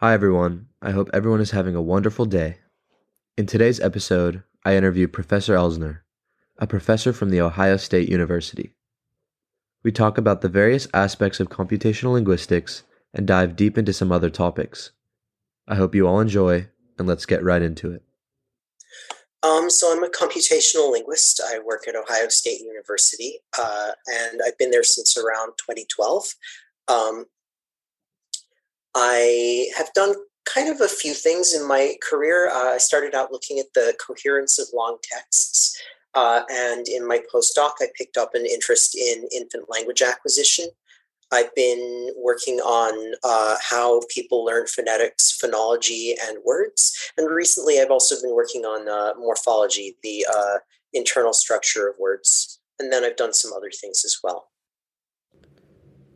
Hi, everyone. I hope everyone is having a wonderful day. In today's episode, I interview Professor Elsner, a professor from The Ohio State University. We talk about the various aspects of computational linguistics and dive deep into some other topics. I hope you all enjoy, and let's get right into it. Um, so I'm a computational linguist. I work at Ohio State University, uh, and I've been there since around 2012. Um, I have done kind of a few things in my career. Uh, I started out looking at the coherence of long texts, uh, and in my postdoc, I picked up an interest in infant language acquisition. I've been working on uh, how people learn phonetics, phonology, and words. And recently, I've also been working on uh, morphology, the uh, internal structure of words. And then I've done some other things as well.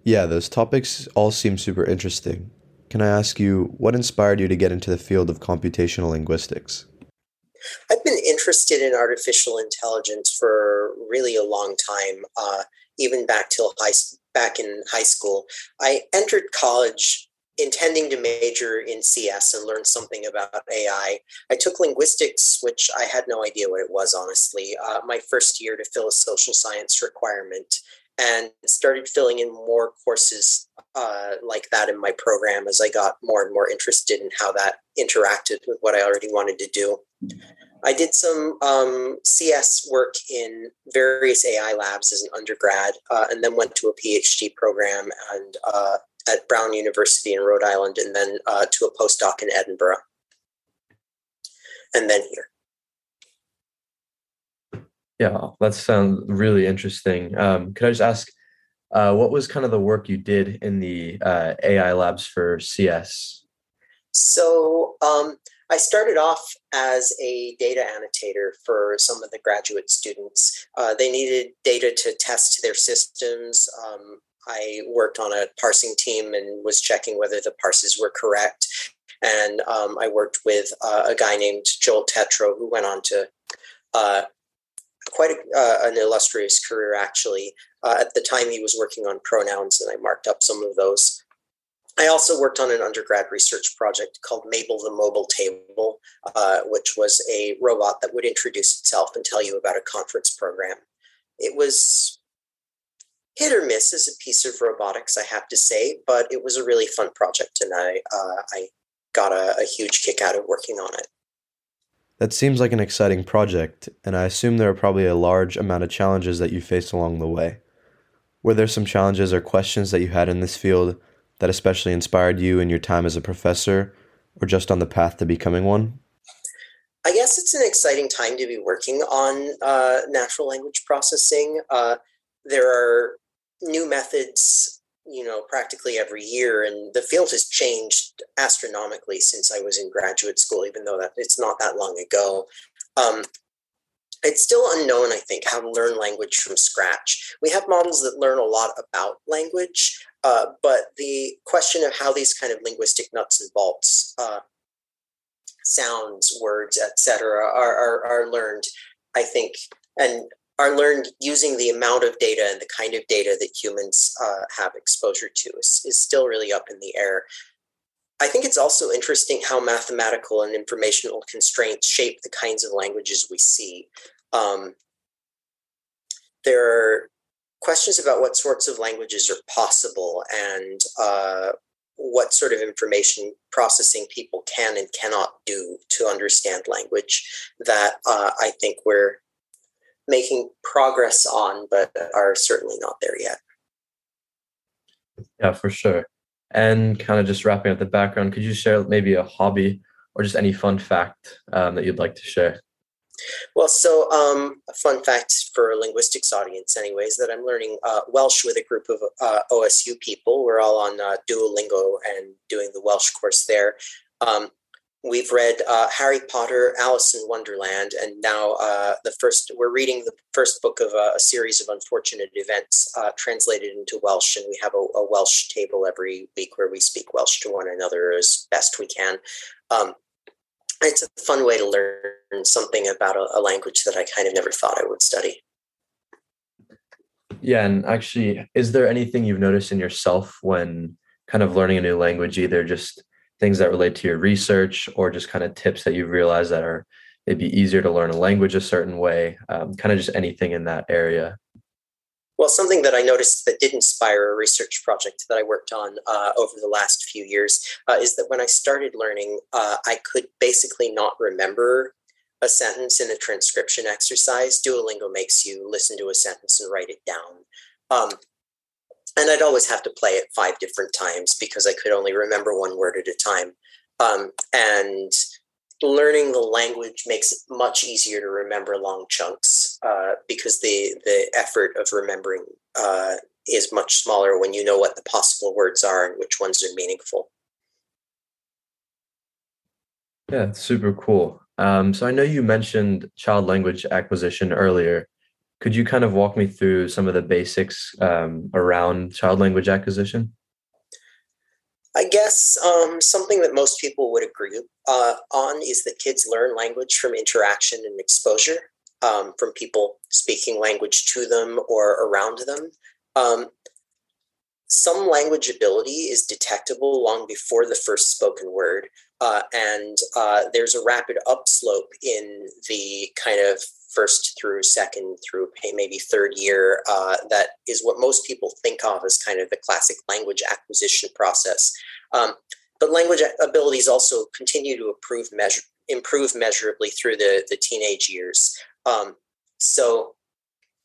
Yeah, those topics all seem super interesting. Can I ask you, what inspired you to get into the field of computational linguistics? I've been interested in artificial intelligence for really a long time, uh, even back till high back in high school. I entered college intending to major in CS and learn something about AI. I took linguistics, which I had no idea what it was, honestly, uh, my first year to fill a social science requirement and started filling in more courses uh, like that in my program as I got more and more interested in how that interacted with what I already wanted to do. I did some um, CS work in various AI labs as an undergrad, uh, and then went to a PhD program and uh, at Brown University in Rhode Island, and then uh, to a postdoc in Edinburgh, and then here. Yeah, that sounds really interesting. Um, could I just ask, uh, what was kind of the work you did in the uh, AI labs for CS? So um, I started off as a data annotator for some of the graduate students. Uh, they needed data to test their systems. Um, I worked on a parsing team and was checking whether the parses were correct. And um, I worked with uh, a guy named Joel Tetreault, who went on to uh, quite a, uh, an illustrious career, actually. Uh, at the time, he was working on pronouns, and I marked up some of those. I also worked on an undergrad research project called Mabel the Mobile Table, uh, which was a robot that would introduce itself and tell you about a conference program. It was hit or miss as a piece of robotics, I have to say, but it was a really fun project, and I uh, I got a, a huge kick out of working on it. That seems like an exciting project, and I assume there are probably a large amount of challenges that you faced along the way. Were there some challenges or questions that you had in this field that especially inspired you in your time as a professor or just on the path to becoming one? I guess it's an exciting time to be working on uh, natural language processing. Uh, there are new methods you know practically every year and the field has changed astronomically since i was in graduate school even though that it's not that long ago. Um, it's still unknown i think how to learn language from scratch. We have models that learn a lot about language uh, but the question of how these kind of linguistic nuts and bolts uh, sounds words etc are, are, are learned i think and are learned using the amount of data and the kind of data that humans uh, have exposure to is, is still really up in the air. I think it's also interesting how mathematical and informational constraints shape the kinds of languages we see. Um, there are questions about what sorts of languages are possible and uh, what sort of information processing people can and cannot do to understand language that uh, I think we're making progress on, but are certainly not there yet. Yeah, for sure. And kind of just wrapping up the background, could you share maybe a hobby or just any fun fact um, that you'd like to share? Well, so um, a fun fact for a linguistics audience, anyways, that I'm learning uh, Welsh with a group of uh, OSU people. We're all on uh, Duolingo and doing the Welsh course there. Um, we've read uh, Harry Potter, Alice in Wonderland, and now uh, the first. We're reading the first book of a, a series of unfortunate events uh, translated into Welsh, and we have a, a, Welsh table every week where we speak Welsh to one another as best we can. Um, it's a fun way to learn something about a, a language that I kind of never thought I would study. Yeah, and actually, is there anything you've noticed in yourself when kind of learning a new language, either just things that relate to your research or just kind of tips that you've realized that are maybe easier to learn a language a certain way, um, kind of just anything in that area. Well, something that I noticed that did inspire a research project that I worked on uh, over the last few years uh, is that when I started learning, uh, I could basically not remember a sentence in a transcription exercise. Duolingo makes you listen to a sentence and write it down. Um, and I'd always have to play it five different times because I could only remember one word at a time. Um, and learning the language makes it much easier to remember long chunks uh, because the the effort of remembering uh, is much smaller when you know what the possible words are and which ones are meaningful. Yeah, super cool. Um, so I know you mentioned child language acquisition earlier. Could you kind of walk me through some of the basics um, around child language acquisition? I guess um, something that most people would agree uh, on is that kids learn language from interaction and exposure um, from people speaking language to them or around them. Um, some language ability is detectable long before the first spoken word, uh, and uh, there's a rapid upslope in the kind of first through second through maybe third year uh, that is what most people think of as kind of the classic language acquisition process. Um, but language abilities also continue to improve measure improve measurably through the the teenage years. Um, so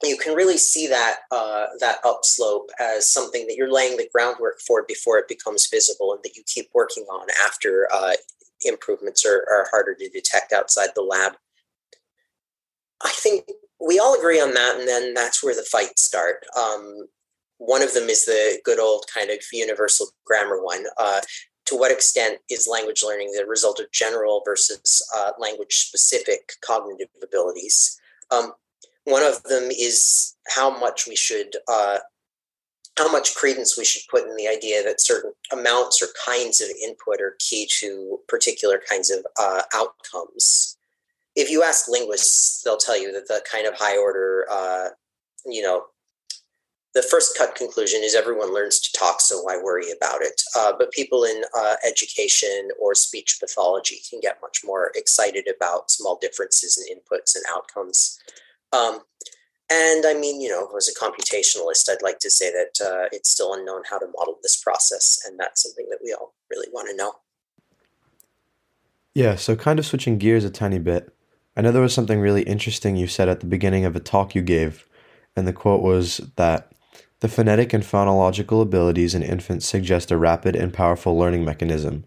you can really see that uh, that upslope as something that you're laying the groundwork for before it becomes visible and that you keep working on after uh, improvements are, are harder to detect outside the lab I think we all agree on that, and then that's where the fights start. Um, one of them is the good old kind of universal grammar one. Uh, to what extent is language learning the result of general versus uh, language specific cognitive abilities? Um, one of them is how much we should, uh, how much credence we should put in the idea that certain amounts or kinds of input are key to particular kinds of uh, outcomes if you ask linguists, they'll tell you that the kind of high order, uh, you know, the first cut conclusion is everyone learns to talk, so why worry about it? Uh, but people in uh, education or speech pathology can get much more excited about small differences in inputs and outcomes. Um, and I mean, you know, as a computationalist, I'd like to say that uh, it's still unknown how to model this process, and that's something that we all really want to know. Yeah, so kind of switching gears a tiny bit. I know there was something really interesting you said at the beginning of a talk you gave, and the quote was that the phonetic and phonological abilities in infants suggest a rapid and powerful learning mechanism.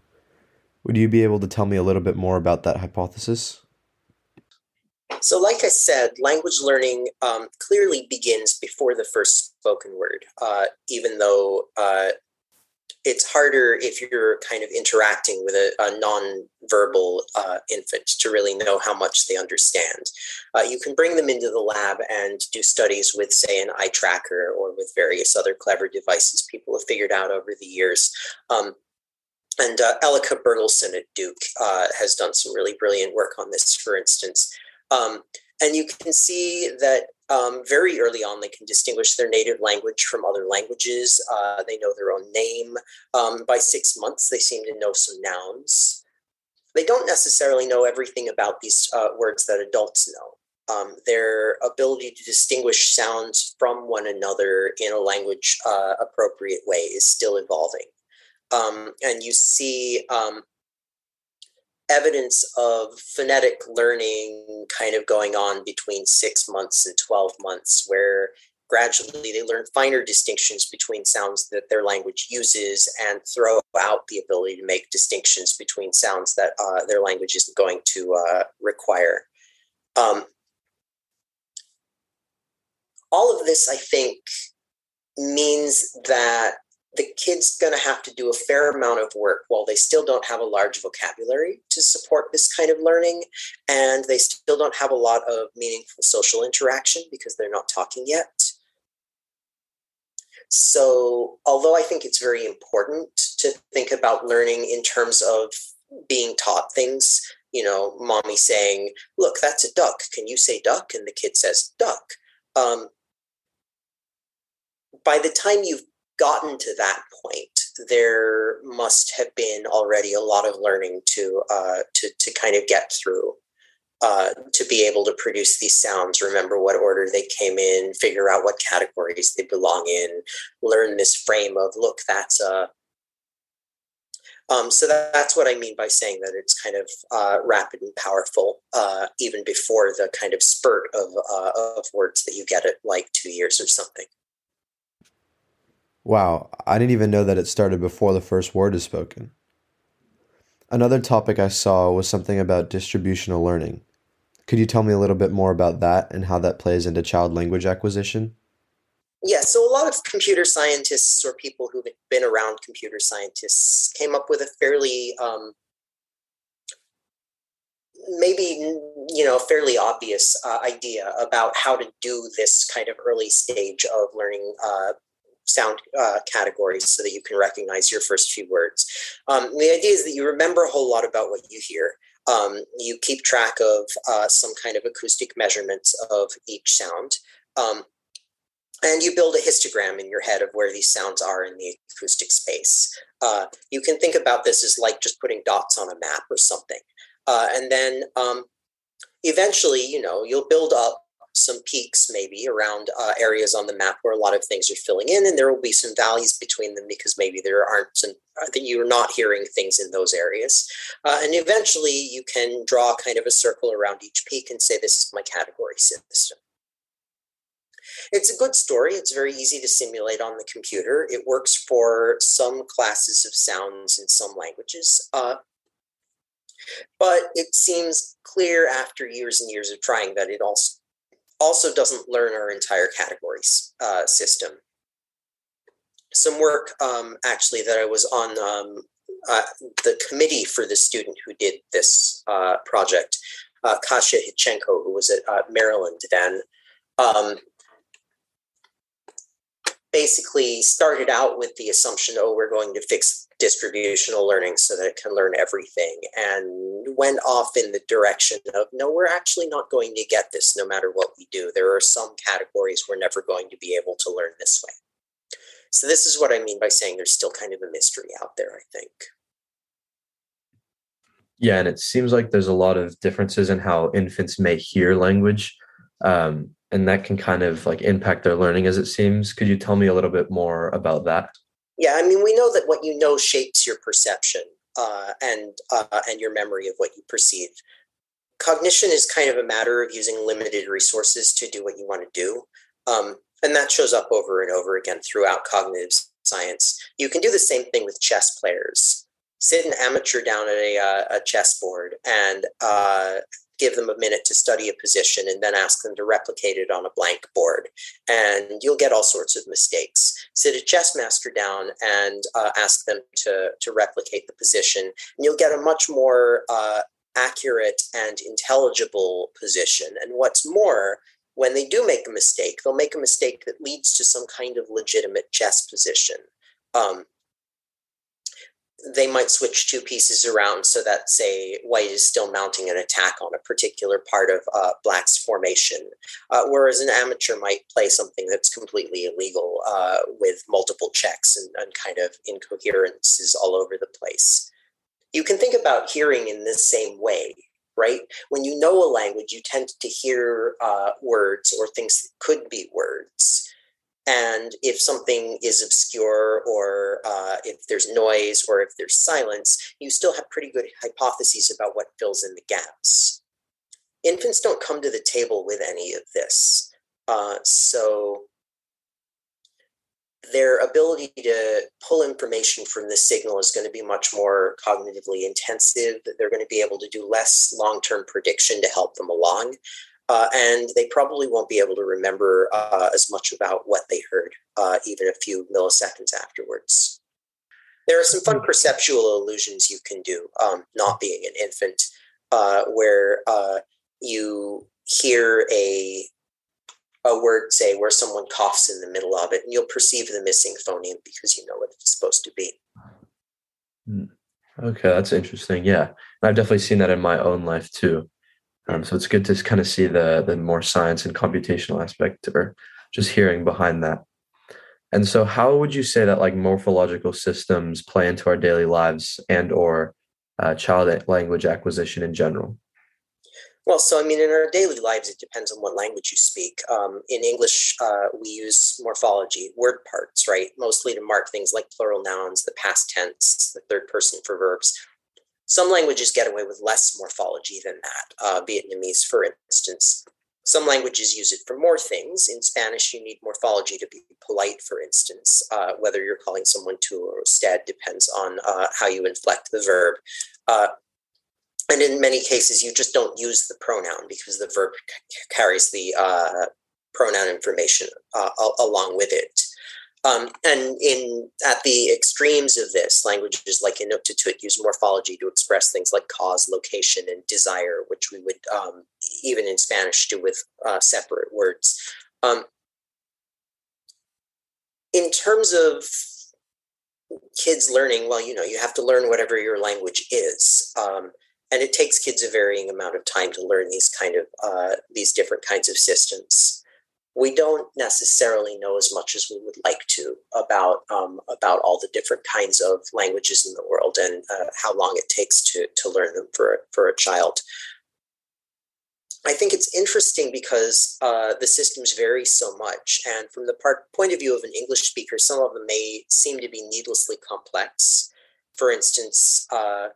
Would you be able to tell me a little bit more about that hypothesis? So, like I said, language learning um, clearly begins before the first spoken word, uh, even though uh, it's harder if you're kind of interacting with a, a non-verbal uh, infant to really know how much they understand. Uh, you can bring them into the lab and do studies with, say, an eye tracker or with various other clever devices people have figured out over the years. Um, and uh, Elika Bergelson at Duke uh, has done some really brilliant work on this, for instance. Um, and you can see that um, very early on, they can distinguish their native language from other languages. Uh, they know their own name. Um, by six months, they seem to know some nouns. They don't necessarily know everything about these uh, words that adults know. Um, their ability to distinguish sounds from one another in a language uh, appropriate way is still evolving. Um, and you see um, evidence of phonetic learning kind of going on between six months and 12 months, where gradually they learn finer distinctions between sounds that their language uses and throw out the ability to make distinctions between sounds that uh, their language isn't going to uh, require. Um, all of this, I think, means that the kid's going to have to do a fair amount of work while they still don't have a large vocabulary to support this kind of learning and they still don't have a lot of meaningful social interaction because they're not talking yet. So although i think it's very important to think about learning in terms of being taught things you know mommy saying look that's a duck. Can you say duck? and the kid says duck. Um, by the time you've gotten to that point, there must have been already a lot of learning to uh, to to kind of get through uh, to be able to produce these sounds, remember what order they came in, figure out what categories they belong in, learn this frame of look, that's a. Um, so that, that's what I mean by saying that it's kind of uh, rapid and powerful, uh, even before the kind of spurt of uh, of words that you get at like two years or something. Wow, I didn't even know that it started before the first word is spoken. Another topic I saw was something about distributional learning. Could you tell me a little bit more about that and how that plays into child language acquisition? Yeah, so a lot of computer scientists or people who've been around computer scientists came up with a fairly um, maybe you know fairly obvious uh, idea about how to do this kind of early stage of learning uh, sound uh, categories so that you can recognize your first few words. Um, the idea is that you remember a whole lot about what you hear. Um, you keep track of uh, some kind of acoustic measurements of each sound. Um, and you build a histogram in your head of where these sounds are in the acoustic space. Uh, you can think about this as like just putting dots on a map or something. Uh, and then um, eventually, you know, you'll build up some peaks maybe around uh, areas on the map where a lot of things are filling in, and there will be some valleys between them because maybe there aren't some uh, that you're not hearing things in those areas. Uh, and eventually, you can draw kind of a circle around each peak and say, "This is my category system." It's a good story. It's very easy to simulate on the computer. It works for some classes of sounds in some languages. Uh, but it seems clear after years and years of trying that it also also doesn't learn our entire categories uh, system. Some work um, actually that I was on um, uh, the committee for the student who did this uh, project, uh, Kasia Hitczenko, who was at uh, Maryland then, um, basically started out with the assumption, oh, we're going to fix distributional learning so that it can learn everything and went off in the direction of no we're actually not going to get this no matter what we do. There are some categories we're never going to be able to learn this way. So this is what i mean by saying there's still kind of a mystery out there i think. Yeah and it seems like there's a lot of differences in how infants may hear language um, and that can kind of like impact their learning as it seems. Could you tell me a little bit more about that yeah, I mean, we know that what you know shapes your perception uh, and uh, and your memory of what you perceive. Cognition is kind of a matter of using limited resources to do what you want to do, um, and that shows up over and over again throughout cognitive science. You can do the same thing with chess players. Sit an amateur down at a, uh, a chessboard and uh, give them a minute to study a position and then ask them to replicate it on a blank board. And you'll get all sorts of mistakes. Sit a chess master down and uh, ask them to, to replicate the position, and you'll get a much more uh, accurate and intelligible position. And what's more, when they do make a mistake, they'll make a mistake that leads to some kind of legitimate chess position. Um, they might switch two pieces around so that, say, white is still mounting an attack on a particular part of uh, black's formation, uh, whereas an amateur might play something that's completely illegal uh, with multiple checks and, and kind of incoherences all over the place. You can think about hearing in the same way, right? When you know a language, you tend to hear uh, words or things that could be words and if something is obscure or uh, if there's noise or if there's silence, you still have pretty good hypotheses about what fills in the gaps. Infants don't come to the table with any of this. Uh, so their ability to pull information from the signal is going to be much more cognitively intensive. They're going to be able to do less long term prediction to help them along uh, and they probably won't be able to remember uh, as much about what they heard, uh, even a few milliseconds afterwards. There are some fun hmm. perceptual illusions you can do, um, not being an infant, uh, where uh, you hear a a word, say, where someone coughs in the middle of it, and you'll perceive the missing phoneme because you know what it's supposed to be. Hmm. Okay, that's interesting. Yeah, I've definitely seen that in my own life too. Um, so it's good to kind of see the the more science and computational aspect or just hearing behind that. And so how would you say that like morphological systems play into our daily lives and or uh, child language acquisition in general? Well, so I mean, in our daily lives, it depends on what language you speak. Um, in English, uh, we use morphology, word parts, right? Mostly to mark things like plural nouns, the past tense, the third person for verbs. Some languages get away with less morphology than that. Uh, Vietnamese, for instance, some languages use it for more things. In Spanish, you need morphology tú be polite, for instance. Uh, whether you're calling someone to or usted depends on uh, how you inflect the verb. Uh, and in many cases, you just don't use the pronoun because the verb c- carries the uh, pronoun information uh, along with it. Um, and in at the extremes of this, languages like Inuktitut use morphology to express things like cause, location, and desire, which we would um, even in Spanish do with uh, separate words. Um, in terms of kids learning, well, you know, you have to learn whatever your language is, um, and it takes kids a varying amount of time to learn these kind of uh, these different kinds of systems we don't necessarily know as much as we would like to about um, about all the different kinds of languages in the world and uh, how long it takes to to learn them for for a child. I think it's interesting because uh, the systems vary so much, and from the part, point of view of an English speaker, some of them may seem to be needlessly complex. For instance, uh,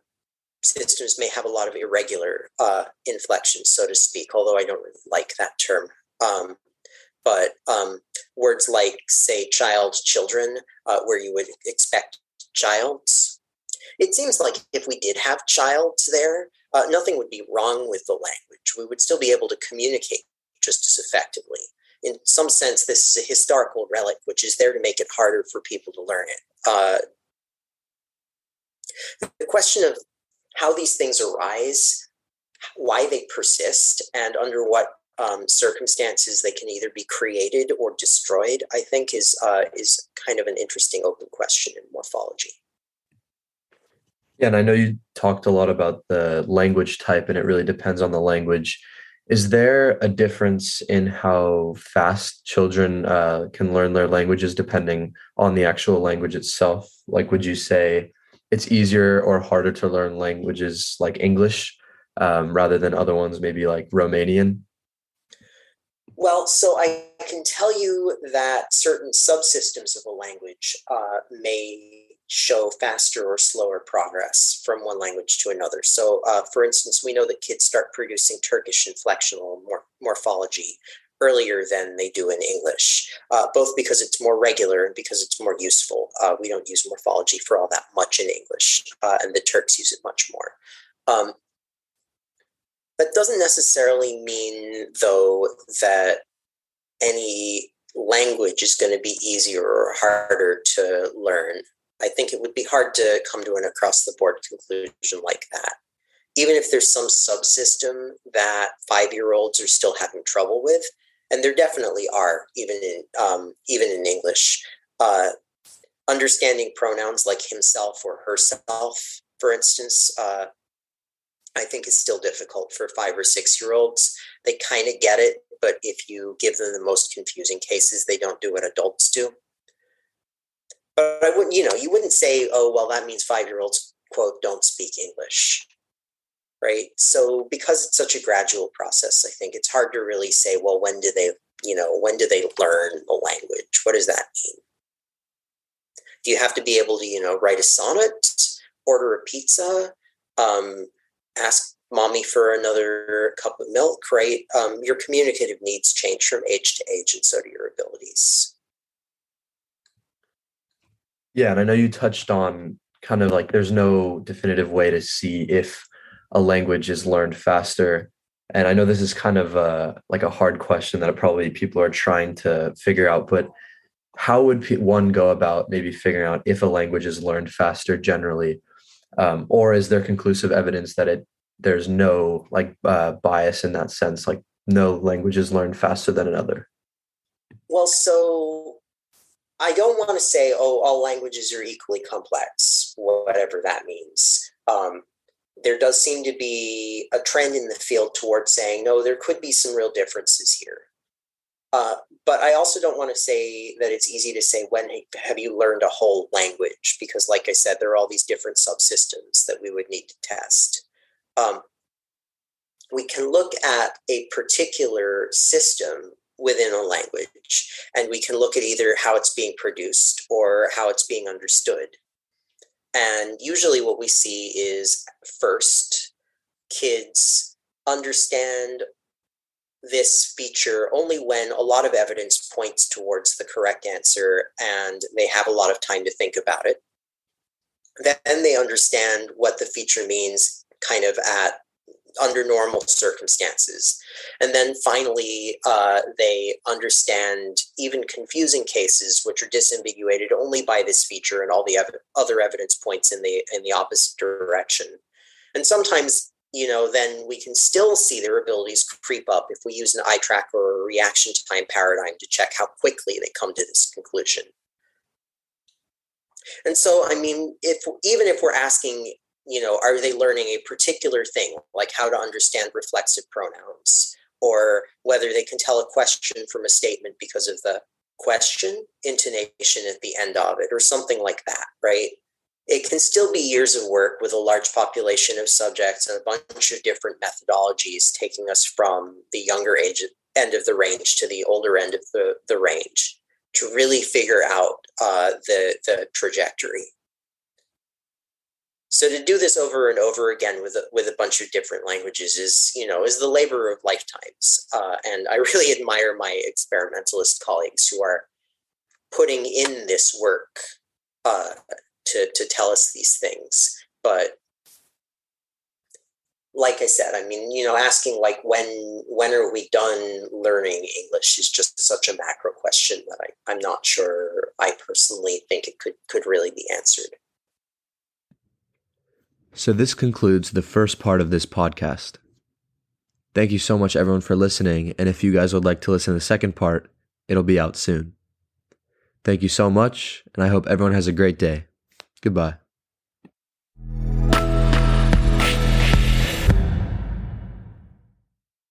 systems may have a lot of irregular uh, inflections, so to speak. Although I don't really like that term. Um, but um, words like, say, child, children, uh, where you would expect childs. It seems like if we did have childs there, uh, nothing would be wrong with the language. We would still be able to communicate just as effectively. In some sense, this is a historical relic which is there to make it harder for people to learn it. Uh, the question of how these things arise, why they persist, and under what um, circumstances they can either be created or destroyed i think is uh, is kind of an interesting open question in morphology. Yeah and i know you talked a lot about the language type and it really depends on the language. Is there a difference in how fast children uh, can learn their languages depending on the actual language itself? Like would you say it's easier or harder to learn languages like english um, rather than other ones maybe like romanian well, so I can tell you that certain subsystems of a language uh, may show faster or slower progress from one language to another. So, uh, for instance, we know that kids start producing Turkish inflectional mor- morphology earlier than they do in English, uh, both because it's more regular and because it's more useful. Uh, we don't use morphology for all that much in English, uh, and the Turks use it much more. Um, that doesn't necessarily mean, though, that any language is going to be easier or harder to learn. I think it would be hard to come to an across the board conclusion like that. Even if there's some subsystem that five year olds are still having trouble with, and there definitely are, even in um, even in English, uh, understanding pronouns like himself or herself, for instance, uh, I think is still difficult for five or six year olds. They kind of get it, but if you give them the most confusing cases, they don't do what adults do. But I wouldn't, you know, you wouldn't say, oh, well, that means five year olds, quote, don't speak English. Right. So because it's such a gradual process, I think it's hard to really say, well, when do they, you know, when do they learn the language? What does that mean? Do you have to be able to, you know, write a sonnet, order a pizza, um, ask mommy for another cup of milk, right? Um, your communicative needs change from age to age, and so do your abilities. Yeah, and I know you touched on kind of like there's no definitive way to see if a language is learned faster. And I know this is kind of a, like a hard question that probably people are trying to figure out, but how would one go about maybe figuring out if a language is learned faster generally? Um, or is there conclusive evidence that it there's no like uh, bias in that sense like no language is learned faster than another? Well so i don't want to say oh all languages are equally complex whatever that means. Um, there does seem to be a trend in the field towards saying no there could be some real differences here Uh, but I also don't want to say that it's easy to say when have you learned a whole language because, like I said, there are all these different subsystems that we would need to test. Um, we can look at a particular system within a language and we can look at either how it's being produced or how it's being understood. And usually, what we see is first, kids understand this feature only when a lot of evidence points towards the correct answer and they have a lot of time to think about it. Then they understand what the feature means kind of at under normal circumstances. And then finally, uh, they understand even confusing cases which are disambiguated only by this feature and all the ev- other evidence points in the in the opposite direction. And sometimes, you know, then we can still see their abilities creep up if we use an eye tracker or a reaction time paradigm to check how quickly they come to this conclusion. And so, I mean, if even if we're asking you know, are they learning a particular thing, like how to understand reflexive pronouns, or whether they can tell a question from a statement because of the question intonation at the end of it, or something like that, right? It can still be years of work with a large population of subjects and a bunch of different methodologies taking us from the younger age end of the range to the older end of the, the range to really figure out uh, the, the trajectory. So to do this over and over again with a, with a bunch of different languages is you know is the labor of lifetimes uh, and i really admire my experimentalist colleagues who are putting in this work uh, to, to tell us these things but like i said i mean you know asking like when when are we done learning english is just such a macro question that I, i'm not sure i personally think it could could really be answered so, this concludes the first part of this podcast. Thank you so much, everyone, for listening. And if you guys would like to listen to the second part, it'll be out soon. Thank you so much, and I hope everyone has a great day. Goodbye.